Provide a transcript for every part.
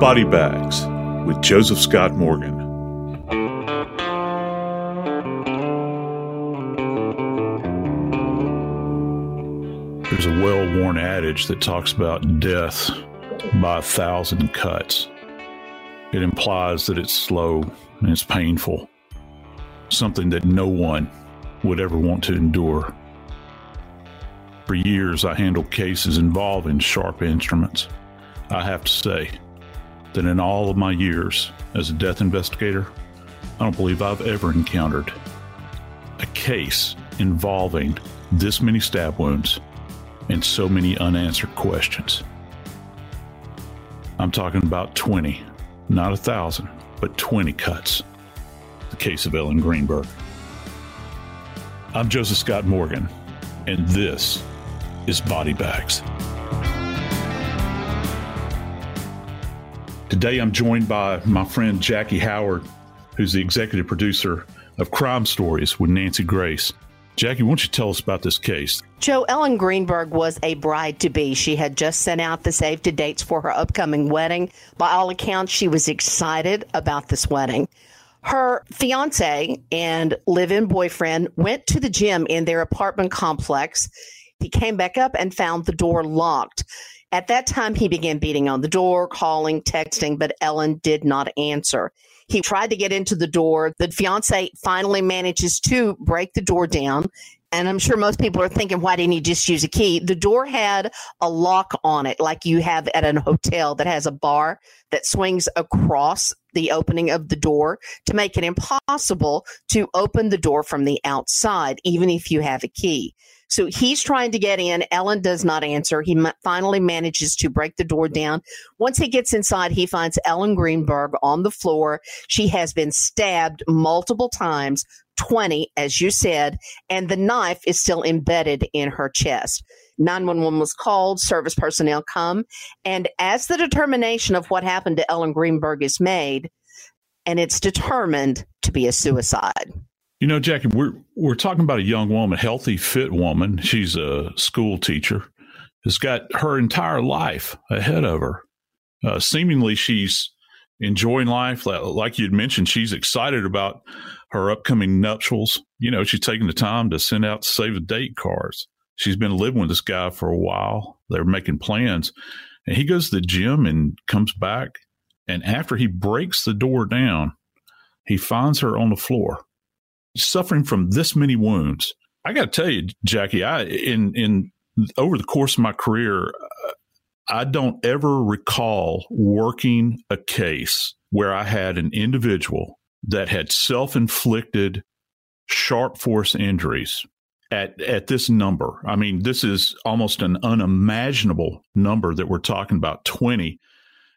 Body Bags with Joseph Scott Morgan. There's a well worn adage that talks about death by a thousand cuts. It implies that it's slow and it's painful, something that no one would ever want to endure. For years, I handled cases involving sharp instruments. I have to say that in all of my years as a death investigator, I don't believe I've ever encountered a case involving this many stab wounds and so many unanswered questions. I'm talking about 20, not a thousand, but 20 cuts. The case of Ellen Greenberg. I'm Joseph Scott Morgan, and this is Body Bags. Today I'm joined by my friend Jackie Howard, who's the executive producer of Crime Stories with Nancy Grace. Jackie, why don't you tell us about this case? Joe Ellen Greenberg was a bride to be. She had just sent out the save to dates for her upcoming wedding. By all accounts, she was excited about this wedding. Her fiance and live in boyfriend went to the gym in their apartment complex. He came back up and found the door locked. At that time, he began beating on the door, calling, texting, but Ellen did not answer. He tried to get into the door. The fiance finally manages to break the door down. And I'm sure most people are thinking, why didn't he just use a key? The door had a lock on it, like you have at an hotel that has a bar that swings across the opening of the door to make it impossible to open the door from the outside, even if you have a key. So he's trying to get in. Ellen does not answer. He finally manages to break the door down. Once he gets inside, he finds Ellen Greenberg on the floor. She has been stabbed multiple times, 20, as you said, and the knife is still embedded in her chest. 911 was called, service personnel come, and as the determination of what happened to Ellen Greenberg is made, and it's determined to be a suicide. You know, Jackie, we're we're talking about a young woman, healthy, fit woman. She's a school teacher. Has got her entire life ahead of her. Uh, seemingly, she's enjoying life. Like you'd mentioned, she's excited about her upcoming nuptials. You know, she's taking the time to send out save the date cards. She's been living with this guy for a while. They're making plans, and he goes to the gym and comes back. And after he breaks the door down, he finds her on the floor suffering from this many wounds. I got to tell you, Jackie, I in in over the course of my career, I don't ever recall working a case where I had an individual that had self-inflicted sharp force injuries at at this number. I mean, this is almost an unimaginable number that we're talking about 20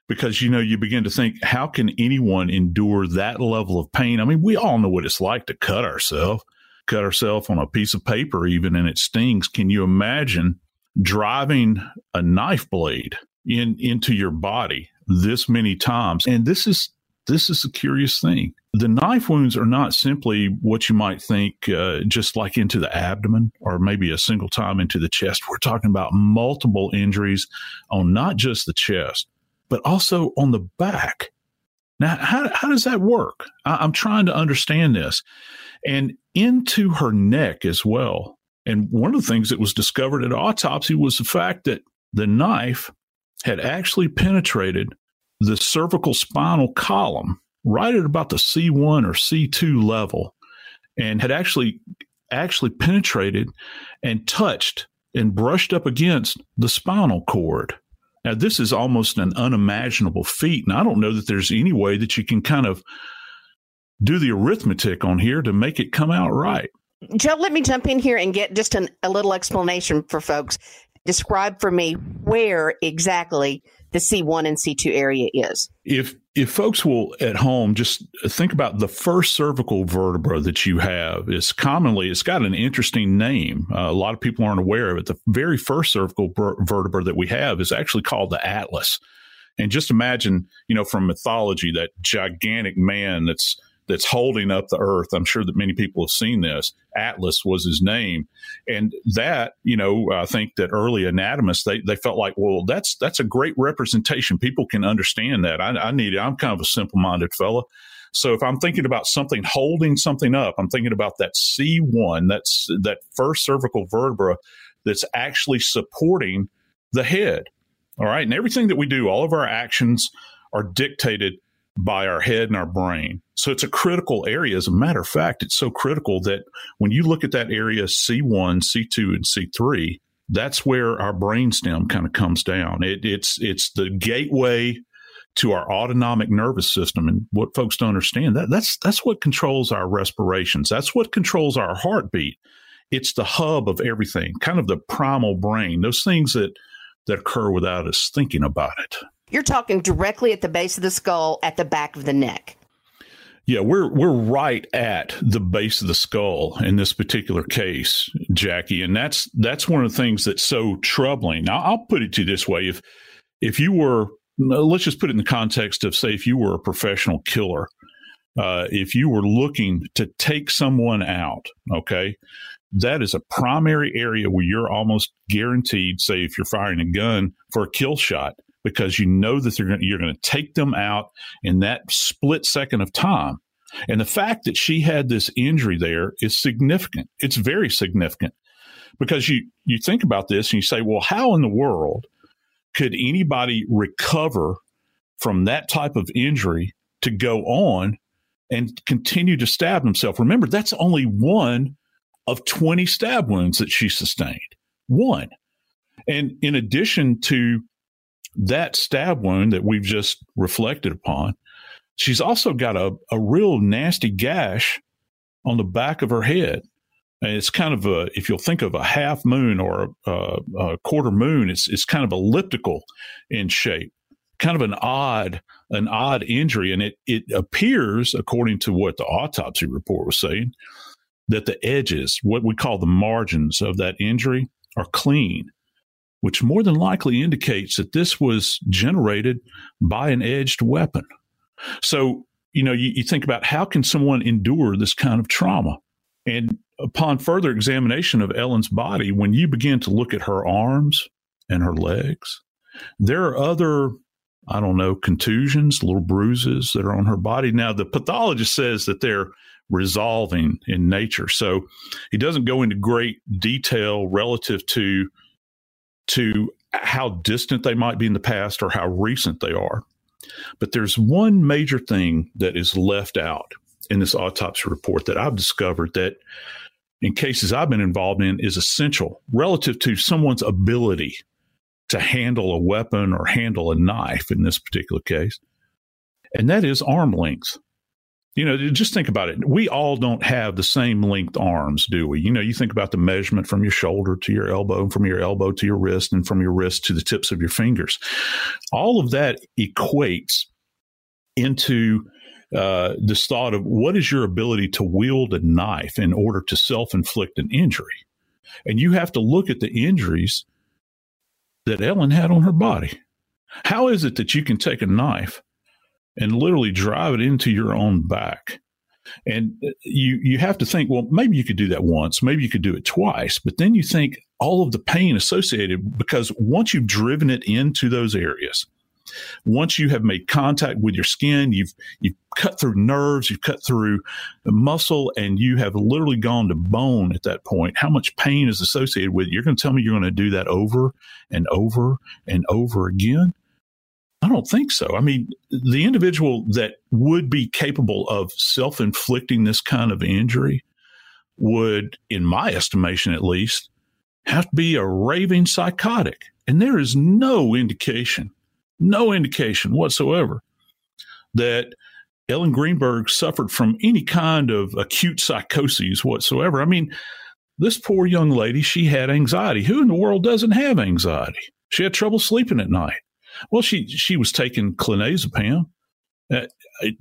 because you know you begin to think how can anyone endure that level of pain? I mean we all know what it's like to cut ourselves cut ourselves on a piece of paper even and it stings. Can you imagine driving a knife blade in into your body this many times? And this is this is a curious thing. The knife wounds are not simply what you might think uh, just like into the abdomen or maybe a single time into the chest. We're talking about multiple injuries on not just the chest but also on the back. Now, how, how does that work? I, am trying to understand this. And into her neck as well. And one of the things that was discovered at autopsy was the fact that the knife had actually penetrated the cervical spinal column right at about the C1 or C2 level and had actually actually penetrated and touched and brushed up against the spinal cord. Now, this is almost an unimaginable feat. And I don't know that there's any way that you can kind of do the arithmetic on here to make it come out right. Joe, let me jump in here and get just an, a little explanation for folks. Describe for me where exactly the C1 and C2 area is. If if folks will at home just think about the first cervical vertebra that you have. Is commonly it's got an interesting name. Uh, a lot of people aren't aware of it. The very first cervical vertebra that we have is actually called the atlas. And just imagine you know from mythology that gigantic man that's that's holding up the earth. I'm sure that many people have seen this. Atlas was his name. And that, you know, I think that early anatomists, they, they felt like, well, that's, that's a great representation. People can understand that. I, I need it. I'm kind of a simple minded fella. So if I'm thinking about something holding something up, I'm thinking about that C1, that's that first cervical vertebra that's actually supporting the head. All right. And everything that we do, all of our actions are dictated by our head and our brain. So it's a critical area. As a matter of fact, it's so critical that when you look at that area C1, C2, and C3, that's where our brainstem kind of comes down. It, it's it's the gateway to our autonomic nervous system. And what folks don't understand that that's that's what controls our respirations. That's what controls our heartbeat. It's the hub of everything, kind of the primal brain. Those things that that occur without us thinking about it. You're talking directly at the base of the skull, at the back of the neck. Yeah, we're we're right at the base of the skull in this particular case, Jackie, and that's that's one of the things that's so troubling. Now, I'll put it to you this way: if if you were, let's just put it in the context of, say, if you were a professional killer, uh, if you were looking to take someone out, okay, that is a primary area where you're almost guaranteed, say, if you're firing a gun for a kill shot, because you know that gonna, you're going to take them out in that split second of time. And the fact that she had this injury there is significant. It's very significant because you, you think about this and you say, well, how in the world could anybody recover from that type of injury to go on and continue to stab himself? Remember, that's only one of 20 stab wounds that she sustained. One. And in addition to that stab wound that we've just reflected upon, she's also got a, a real nasty gash on the back of her head. And it's kind of a, if you'll think of a half moon or a, a quarter moon, it's, it's kind of elliptical in shape, kind of an odd, an odd injury. And it, it appears, according to what the autopsy report was saying, that the edges, what we call the margins of that injury, are clean which more than likely indicates that this was generated by an edged weapon. So, you know, you, you, think about how can someone endure this kind of trauma? And upon further examination of Ellen's body, when you begin to look at her arms and her legs, there are other, I don't know, contusions, little bruises that are on her body. Now, the pathologist says that they're resolving in nature. So he doesn't go into great detail relative to to how distant they might be in the past or how recent they are. But there's one major thing that is left out in this autopsy report that I've discovered that in cases I've been involved in is essential relative to someone's ability to handle a weapon or handle a knife in this particular case. And that is arm length you know, just think about it. We all don't have the same length arms, do we? You know, you think about the measurement from your shoulder to your elbow, and from your elbow to your wrist, and from your wrist to the tips of your fingers. All of that equates into uh, this thought of what is your ability to wield a knife in order to self inflict an injury. And you have to look at the injuries that Ellen had on her body. How is it that you can take a knife and literally drive it into your own back. And you you have to think, well, maybe you could do that once, maybe you could do it twice, but then you think all of the pain associated because once you've driven it into those areas, once you have made contact with your skin, you've you've cut through nerves, you've cut through muscle, and you have literally gone to bone at that point. How much pain is associated with it? You're going to tell me you're going to do that over and over and over again? I don't think so. I mean, the individual that would be capable of self inflicting this kind of injury would, in my estimation at least, have to be a raving psychotic. And there is no indication, no indication whatsoever that Ellen Greenberg suffered from any kind of acute psychoses whatsoever. I mean, this poor young lady, she had anxiety. Who in the world doesn't have anxiety? She had trouble sleeping at night. Well, she she was taking clonazepam. Uh,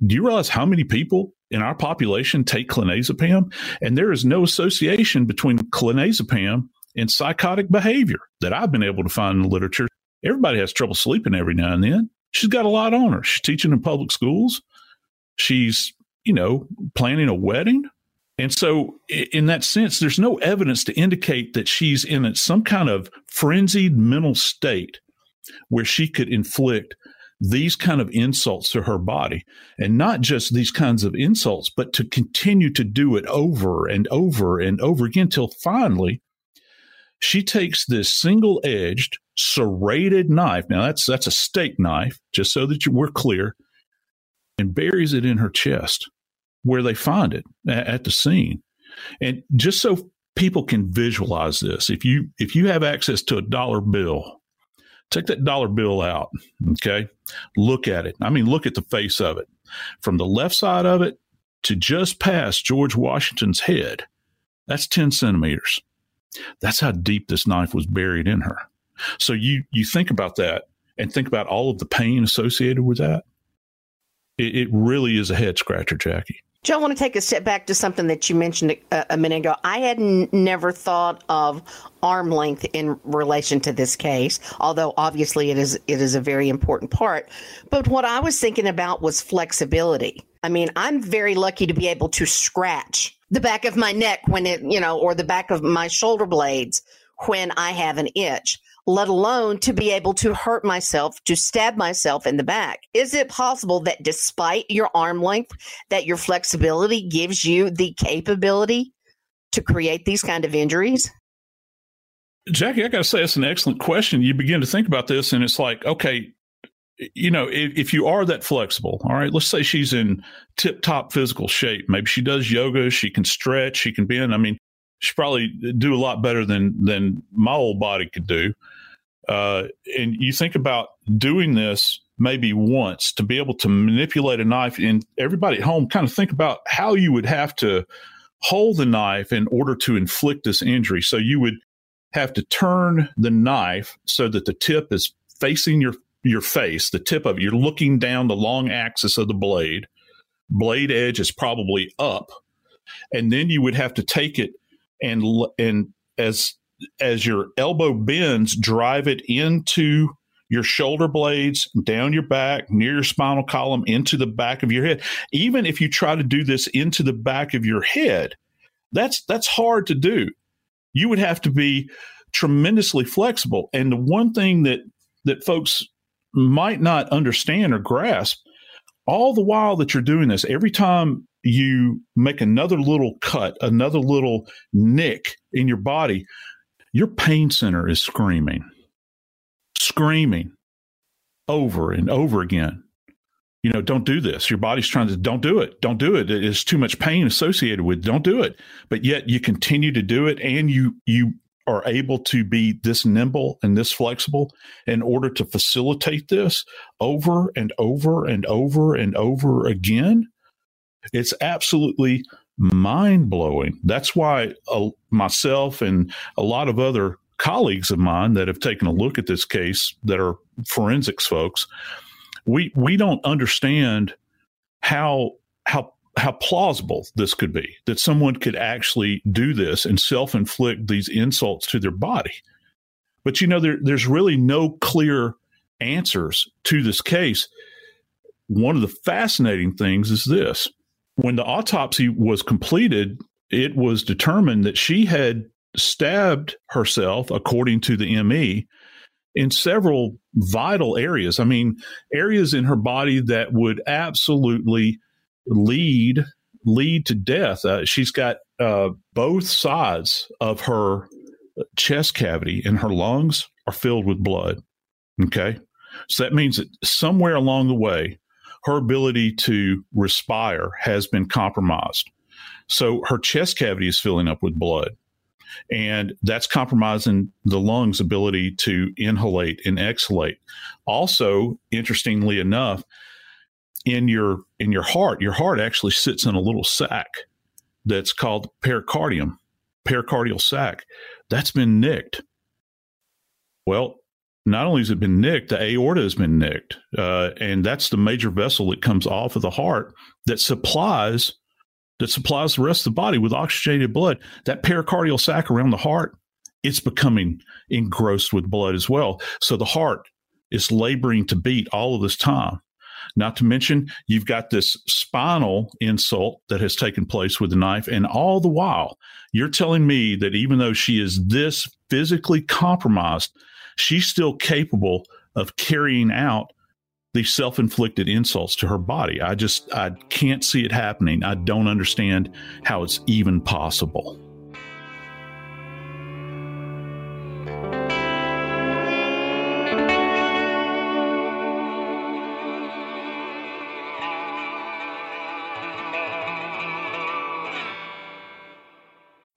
do you realize how many people in our population take clonazepam? And there is no association between clonazepam and psychotic behavior that I've been able to find in the literature. Everybody has trouble sleeping every now and then. She's got a lot on her. She's teaching in public schools. She's you know, planning a wedding. And so, in that sense, there's no evidence to indicate that she's in some kind of frenzied mental state where she could inflict these kind of insults to her body. And not just these kinds of insults, but to continue to do it over and over and over again till finally she takes this single edged, serrated knife. Now, that's, that's a steak knife, just so that you, we're clear, and buries it in her chest where they find it at the scene. And just so people can visualize this, if you if you have access to a dollar bill, take that dollar bill out, okay? Look at it. I mean, look at the face of it. From the left side of it to just past George Washington's head, that's 10 centimeters. That's how deep this knife was buried in her. So you you think about that and think about all of the pain associated with that. It, it really is a head scratcher, Jackie. Joe, I want to take a step back to something that you mentioned a, a minute ago. I had n- never thought of arm length in relation to this case, although obviously it is it is a very important part. But what I was thinking about was flexibility. I mean, I'm very lucky to be able to scratch the back of my neck when it, you know, or the back of my shoulder blades when I have an itch let alone to be able to hurt myself, to stab myself in the back. Is it possible that despite your arm length, that your flexibility gives you the capability to create these kind of injuries? Jackie, I got to say, it's an excellent question. You begin to think about this, and it's like, okay, you know, if, if you are that flexible, all right, let's say she's in tip top physical shape. Maybe she does yoga, she can stretch, she can bend. I mean, she probably do a lot better than than my old body could do. Uh, and you think about doing this maybe once to be able to manipulate a knife, and everybody at home kind of think about how you would have to hold the knife in order to inflict this injury. So you would have to turn the knife so that the tip is facing your your face, the tip of it. You're looking down the long axis of the blade. Blade edge is probably up, and then you would have to take it and and as as your elbow bends, drive it into your shoulder blades, down your back, near your spinal column, into the back of your head. Even if you try to do this into the back of your head, that's that's hard to do. You would have to be tremendously flexible. And the one thing that that folks might not understand or grasp, all the while that you're doing this, every time you make another little cut, another little nick in your body, your pain center is screaming, screaming over and over again. You know, don't do this. Your body's trying to, don't do it. Don't do it. It's too much pain associated with, don't do it. But yet you continue to do it and you, you are able to be this nimble and this flexible in order to facilitate this over and over and over and over again. It's absolutely mind blowing. That's why uh, myself and a lot of other colleagues of mine that have taken a look at this case that are forensics folks, we we don't understand how how how plausible this could be that someone could actually do this and self-inflict these insults to their body. But you know, there, there's really no clear answers to this case. One of the fascinating things is this when the autopsy was completed, it was determined that she had stabbed herself, according to the ME, in several vital areas. I mean, areas in her body that would absolutely lead lead to death. Uh, she's got uh, both sides of her chest cavity and her lungs are filled with blood. Okay, so that means that somewhere along the way, her ability to respire has been compromised. So her chest cavity is filling up with blood. And that's compromising the lungs' ability to inhalate and exhalate. Also, interestingly enough, in your in your heart, your heart actually sits in a little sac that's called pericardium, pericardial sac. That's been nicked. Well, not only has it been nicked, the aorta has been nicked, uh, and that's the major vessel that comes off of the heart that supplies that supplies the rest of the body with oxygenated blood. That pericardial sac around the heart, it's becoming engrossed with blood as well. So the heart is laboring to beat all of this time. Not to mention, you've got this spinal insult that has taken place with the knife. And all the while, you're telling me that even though she is this physically compromised, she's still capable of carrying out these self-inflicted insults to her body. I just I can't see it happening. I don't understand how it's even possible.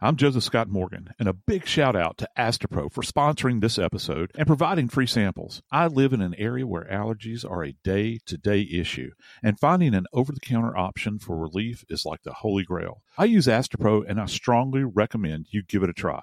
I'm Joseph Scott Morgan, and a big shout out to Astepro for sponsoring this episode and providing free samples. I live in an area where allergies are a day to day issue, and finding an over the counter option for relief is like the holy grail. I use Astepro, and I strongly recommend you give it a try.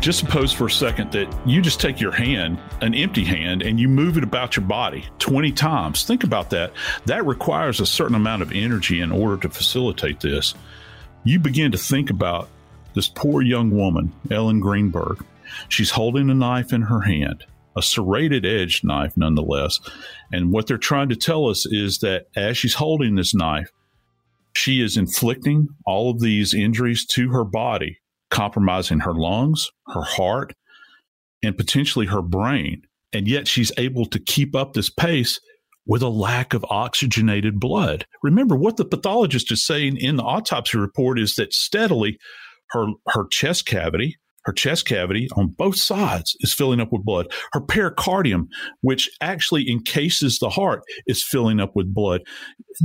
Just suppose for a second that you just take your hand, an empty hand, and you move it about your body 20 times. Think about that. That requires a certain amount of energy in order to facilitate this. You begin to think about this poor young woman, Ellen Greenberg. She's holding a knife in her hand, a serrated edged knife nonetheless. And what they're trying to tell us is that as she's holding this knife, she is inflicting all of these injuries to her body compromising her lungs, her heart, and potentially her brain. And yet she's able to keep up this pace with a lack of oxygenated blood. Remember what the pathologist is saying in the autopsy report is that steadily her her chest cavity, her chest cavity on both sides is filling up with blood. Her pericardium, which actually encases the heart, is filling up with blood.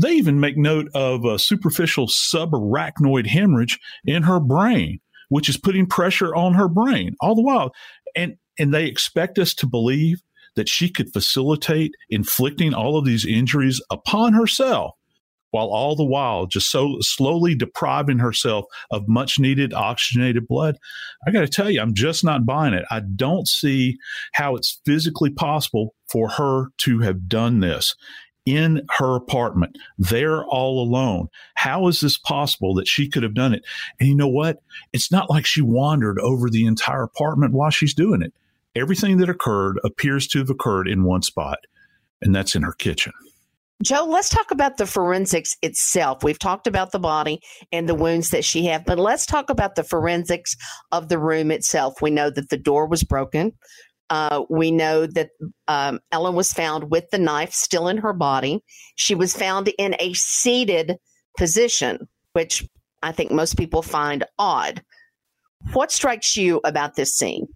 They even make note of a superficial subarachnoid hemorrhage in her brain which is putting pressure on her brain all the while. And, and they expect us to believe that she could facilitate inflicting all of these injuries upon herself while all the while just so slowly depriving herself of much needed oxygenated blood. I got to tell you, I'm just not buying it. I don't see how it's physically possible for her to have done this in her apartment, there all alone. How is this possible that she could have done it? And you know what? It's not like she wandered over the entire apartment while she's doing it. Everything that occurred appears to have occurred in one spot, and that's in her kitchen. Joe, let's talk about the forensics itself. We've talked about the body and the wounds that she had, but let's talk about the forensics of the room itself. We know that the door was broken. Uh, we know that um, Ellen was found with the knife still in her body. She was found in a seated position, which I think most people find odd. What strikes you about this scene?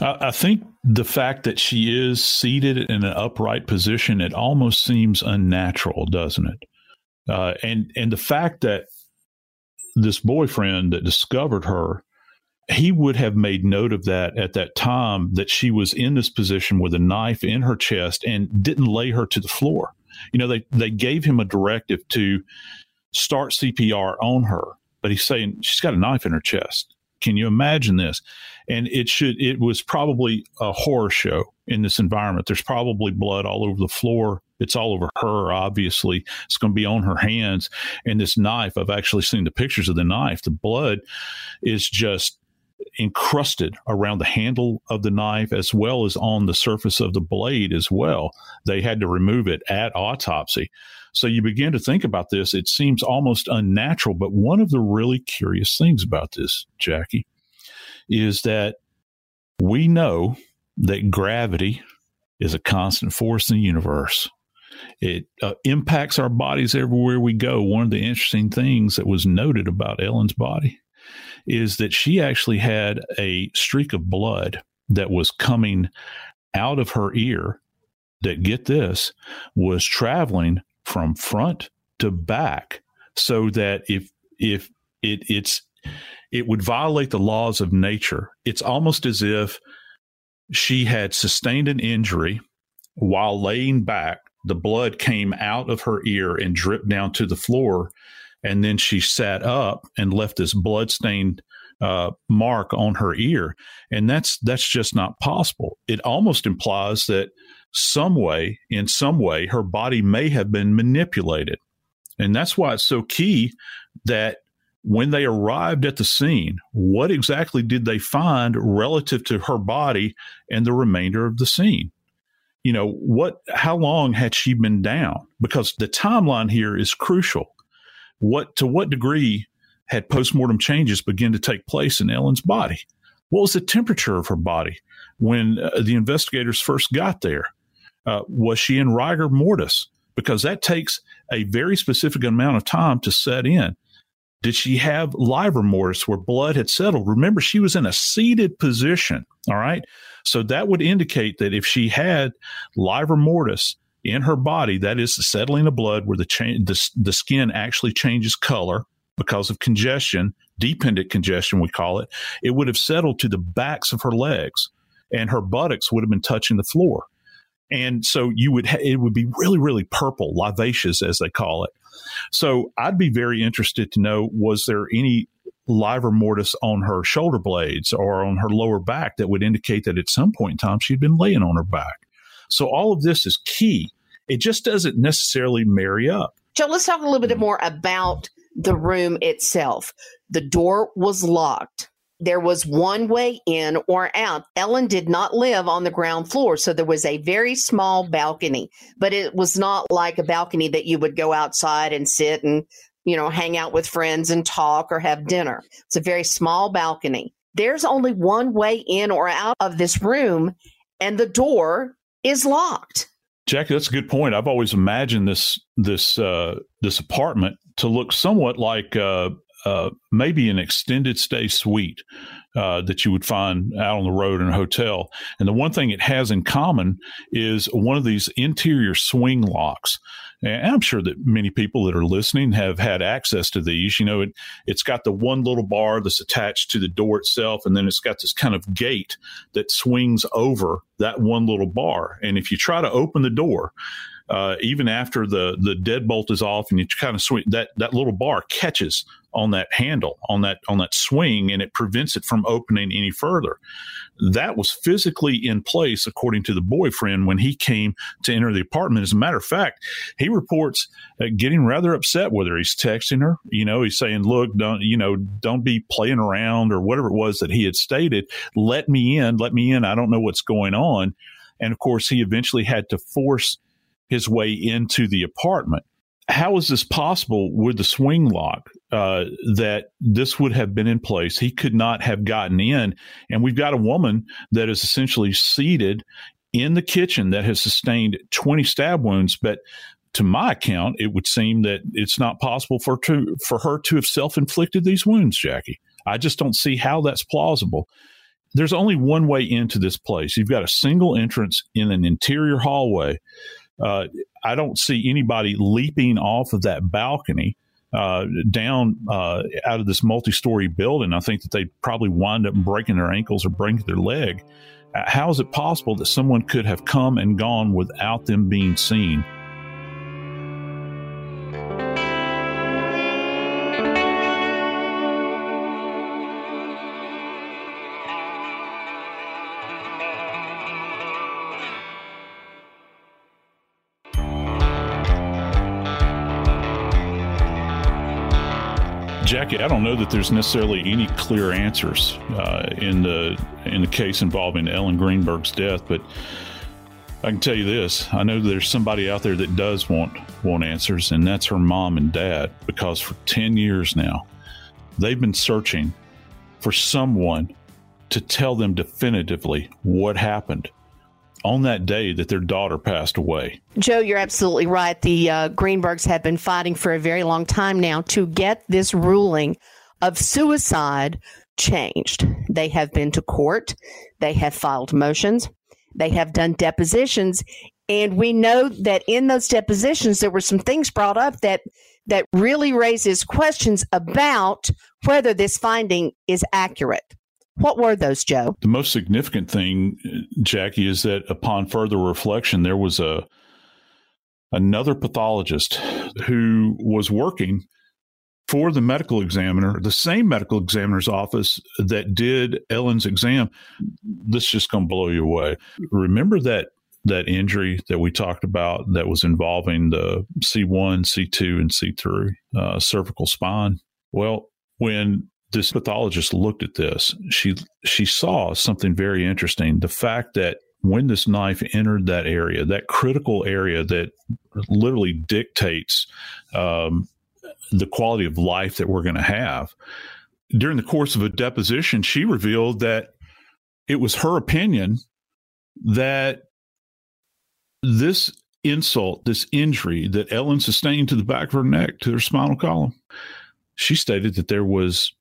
I think the fact that she is seated in an upright position, it almost seems unnatural, doesn't it? Uh, and and the fact that this boyfriend that discovered her he would have made note of that at that time that she was in this position with a knife in her chest and didn't lay her to the floor. You know, they, they gave him a directive to start CPR on her, but he's saying she's got a knife in her chest. Can you imagine this? And it should, it was probably a horror show in this environment. There's probably blood all over the floor. It's all over her, obviously. It's going to be on her hands. And this knife, I've actually seen the pictures of the knife. The blood is just encrusted around the handle of the knife as well as on the surface of the blade as well. They had to remove it at autopsy. So you begin to think about this. It seems almost unnatural. But one of the really curious things about this, Jackie, is that we know that gravity is a constant force in the universe. It uh, impacts our bodies everywhere we go. One of the interesting things that was noted about Ellen's body is that she actually had a streak of blood that was coming out of her ear that get this was traveling from front to back so that if if it it's it would violate the laws of nature. It's almost as if she had sustained an injury while laying back. The blood came out of her ear and dripped down to the floor and then she sat up and left this bloodstained uh, mark on her ear, and that's that's just not possible. It almost implies that some way, in some way, her body may have been manipulated, and that's why it's so key that when they arrived at the scene, what exactly did they find relative to her body and the remainder of the scene? You know, what how long had she been down? Because the timeline here is crucial. What to what degree had postmortem changes begin to take place in Ellen's body? What was the temperature of her body when uh, the investigators first got there? Uh, was she in rigor mortis? Because that takes a very specific amount of time to set in. Did she have livor mortis where blood had settled? Remember, she was in a seated position. All right. So that would indicate that if she had livor mortis in her body, that is the settling of blood where the, cha- the, the skin actually changes color because of congestion, dependent congestion, we call it, it would have settled to the backs of her legs and her buttocks would have been touching the floor. And so you would, ha- it would be really, really purple, livaceous, as they call it. So I'd be very interested to know was there any livor mortis on her shoulder blades or on her lower back that would indicate that at some point in time she'd been laying on her back. So all of this is key. It just doesn't necessarily marry up. Joe, let's talk a little bit mm-hmm. more about the room itself. The door was locked. There was one way in or out. Ellen did not live on the ground floor, so there was a very small balcony, but it was not like a balcony that you would go outside and sit and, you know, hang out with friends and talk or have dinner. It's a very small balcony. There's only one way in or out of this room, and the door is locked. Jackie, that's a good point. I've always imagined this this uh, this apartment to look somewhat like uh, uh, maybe an extended stay suite uh, that you would find out on the road in a hotel. And the one thing it has in common is one of these interior swing locks. And I'm sure that many people that are listening have had access to these. You know, it, it's got the one little bar that's attached to the door itself, and then it's got this kind of gate that swings over that one little bar. And if you try to open the door, uh, even after the the deadbolt is off and you kind of swing that that little bar catches on that handle on that on that swing and it prevents it from opening any further that was physically in place according to the boyfriend when he came to enter the apartment. As a matter of fact he reports uh, getting rather upset with her he's texting her you know he's saying look don't you know don't be playing around or whatever it was that he had stated. Let me in let me in i don't know what's going on. And of course he eventually had to force his way into the apartment. How is this possible with the swing lock uh, that this would have been in place? He could not have gotten in. And we've got a woman that is essentially seated in the kitchen that has sustained 20 stab wounds, but to my account, it would seem that it's not possible for to for her to have self inflicted these wounds, Jackie. I just don't see how that's plausible. There's only one way into this place. You've got a single entrance in an interior hallway uh, I don't see anybody leaping off of that balcony uh, down uh, out of this multi-story building. I think that they probably wind up breaking their ankles or breaking their leg. How is it possible that someone could have come and gone without them being seen? Jackie, I don't know that there's necessarily any clear answers uh, in the in the case involving Ellen Greenberg's death, but I can tell you this: I know there's somebody out there that does want want answers, and that's her mom and dad. Because for ten years now, they've been searching for someone to tell them definitively what happened on that day that their daughter passed away. Joe, you're absolutely right. The uh, Greenbergs have been fighting for a very long time now to get this ruling of suicide changed. They have been to court, they have filed motions, they have done depositions, and we know that in those depositions there were some things brought up that that really raises questions about whether this finding is accurate. What were those, Joe? The most significant thing, Jackie, is that upon further reflection, there was a another pathologist who was working for the medical examiner, the same medical examiner's office that did Ellen's exam. This is just going to blow you away. Remember that that injury that we talked about that was involving the C1, C2, and C3 uh, cervical spine? Well, when this pathologist looked at this, she she saw something very interesting. The fact that when this knife entered that area, that critical area that literally dictates um, the quality of life that we're going to have. During the course of a deposition, she revealed that it was her opinion that this insult, this injury that Ellen sustained to the back of her neck, to her spinal column, she stated that there was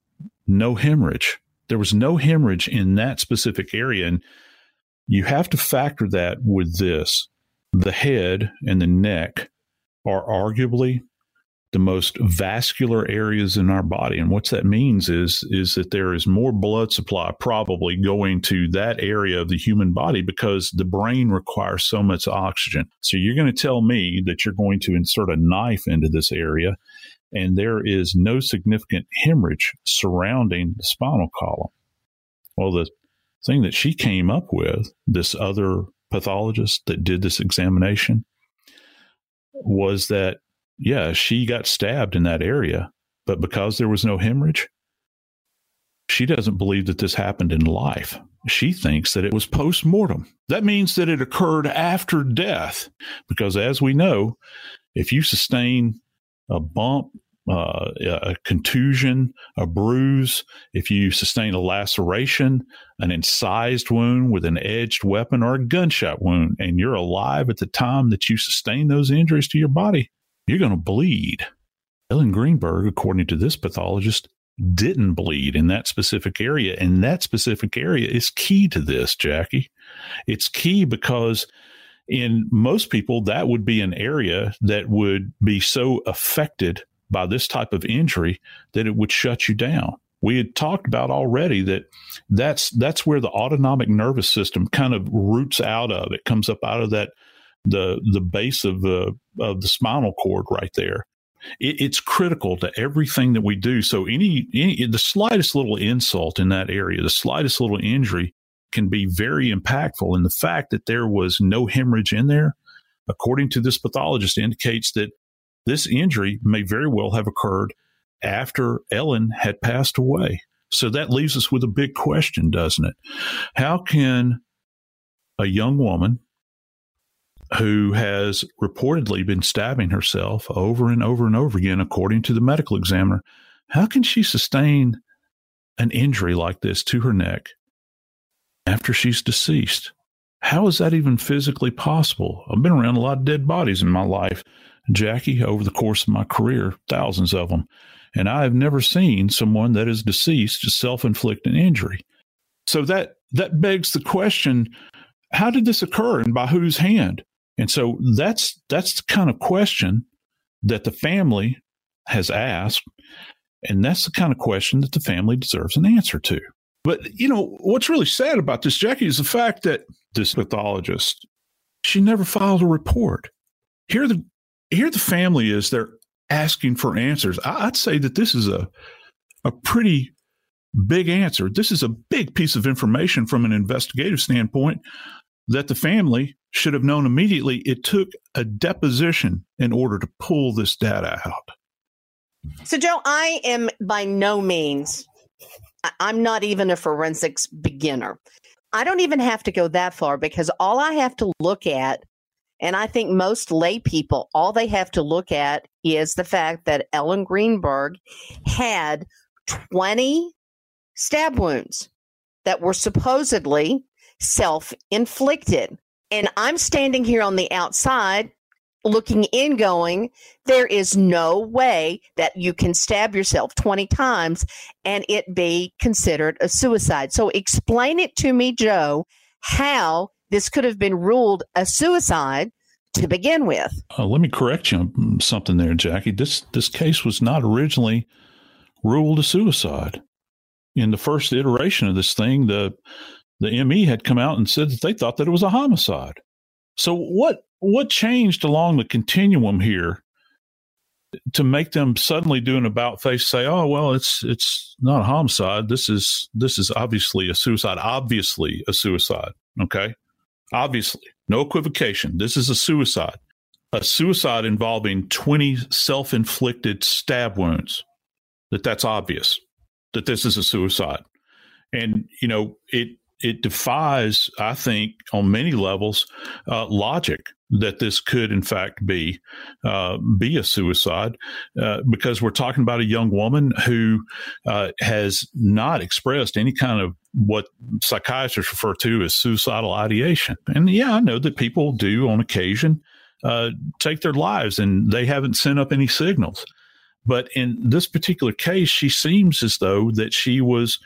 no hemorrhage. There was no hemorrhage in that specific area. And you have to factor that with this the head and the neck are arguably the most vascular areas in our body and what that means is is that there is more blood supply probably going to that area of the human body because the brain requires so much oxygen so you're going to tell me that you're going to insert a knife into this area and there is no significant hemorrhage surrounding the spinal column well the thing that she came up with this other pathologist that did this examination was that yeah, she got stabbed in that area, but because there was no hemorrhage, she doesn't believe that this happened in life. She thinks that it was post mortem. That means that it occurred after death, because as we know, if you sustain a bump, uh, a contusion, a bruise, if you sustain a laceration, an incised wound with an edged weapon, or a gunshot wound, and you're alive at the time that you sustain those injuries to your body, you're going to bleed. Ellen Greenberg, according to this pathologist, didn't bleed in that specific area. And that specific area is key to this, Jackie. It's key because in most people, that would be an area that would be so affected by this type of injury that it would shut you down. We had talked about already that that's that's where the autonomic nervous system kind of roots out of. It comes up out of that the the base of the of the spinal cord right there. It, it's critical to everything that we do. So any, any the slightest little insult in that area, the slightest little injury can be very impactful. And the fact that there was no hemorrhage in there, according to this pathologist, indicates that this injury may very well have occurred after Ellen had passed away. So that leaves us with a big question, doesn't it? How can a young woman who has reportedly been stabbing herself over and over and over again, according to the medical examiner. How can she sustain an injury like this to her neck after she's deceased? How is that even physically possible? I've been around a lot of dead bodies in my life, Jackie, over the course of my career, thousands of them. And I have never seen someone that is deceased to self inflict an injury. So that, that begs the question how did this occur and by whose hand? And so that's that's the kind of question that the family has asked, and that's the kind of question that the family deserves an answer to. But you know what's really sad about this, Jackie, is the fact that this pathologist she never filed a report. Here the here the family is they're asking for answers. I'd say that this is a a pretty big answer. This is a big piece of information from an investigative standpoint that the family should have known immediately. It took a deposition in order to pull this data out. So, Joe, I am by no means, I'm not even a forensics beginner. I don't even have to go that far because all I have to look at, and I think most lay people, all they have to look at is the fact that Ellen Greenberg had 20 stab wounds that were supposedly self inflicted. And I'm standing here on the outside looking in going, there is no way that you can stab yourself 20 times and it be considered a suicide. So explain it to me, Joe, how this could have been ruled a suicide to begin with. Uh, let me correct you on something there, Jackie. This this case was not originally ruled a suicide. In the first iteration of this thing, the the ME had come out and said that they thought that it was a homicide. So what what changed along the continuum here to make them suddenly do an about face say, "Oh, well, it's it's not a homicide. This is this is obviously a suicide. Obviously a suicide." Okay, obviously, no equivocation. This is a suicide. A suicide involving twenty self-inflicted stab wounds. That that's obvious. That this is a suicide, and you know it it defies, I think, on many levels, uh, logic that this could, in fact, be uh, be a suicide, uh, because we're talking about a young woman who uh, has not expressed any kind of what psychiatrists refer to as suicidal ideation. And yeah, I know that people do on occasion uh, take their lives, and they haven't sent up any signals. But in this particular case, she seems as though that she was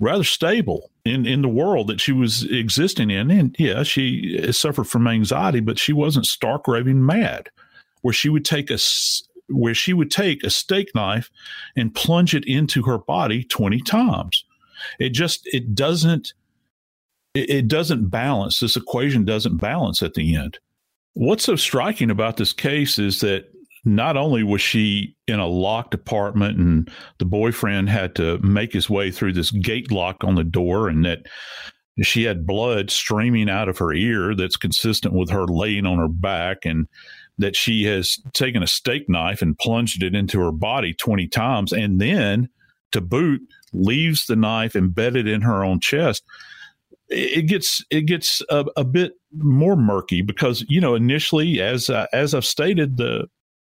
rather stable in, in the world that she was existing in. And yeah, she suffered from anxiety, but she wasn't stark raving mad, where she would take a where she would take a steak knife and plunge it into her body 20 times. It just it doesn't it, it doesn't balance. This equation doesn't balance at the end. What's so striking about this case is that not only was she in a locked apartment and the boyfriend had to make his way through this gate lock on the door and that she had blood streaming out of her ear that's consistent with her laying on her back and that she has taken a steak knife and plunged it into her body 20 times and then to boot leaves the knife embedded in her own chest. It gets it gets a, a bit more murky because you know initially as uh, as I've stated the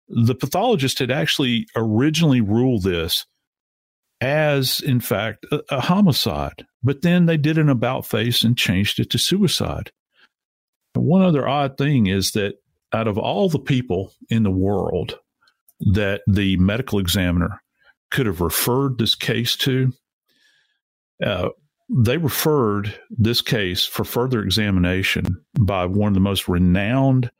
the pathologist had actually originally ruled this as, in fact, a, a, homicide, but then they did an about face and changed it to suicide. one other odd thing is that out of all the people in the world that the medical examiner could have referred this case to, uh, they referred this case for further examination by one of the most renowned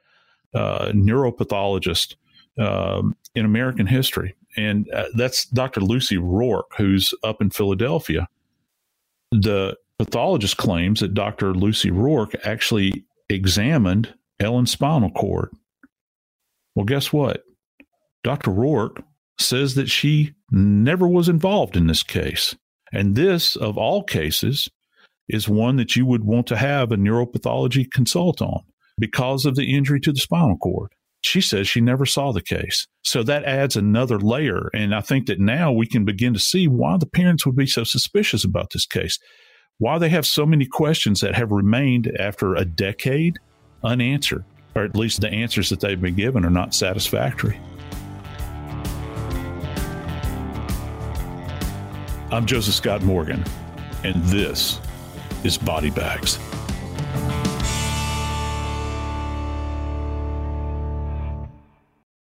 uh, neuropathologists um, in American history. And uh, that's Dr. Lucy Rorke, who's up in Philadelphia. The pathologist claims that Dr. Lucy Rorke actually examined Ellen's spinal cord. Well, guess what? Dr. Rorke says that she never was involved in this case. And this, of all cases, is one that you would want to have a neuropathology consult on because of the injury to the spinal cord she says she never saw the case. So that adds another layer. And I think that now we can begin to see why the parents would be so suspicious about this case, why they have so many questions that have remained after a decade unanswered, or at least the answers that they've been given are not satisfactory. I'm Joseph Scott Morgan, and this is Body Bags.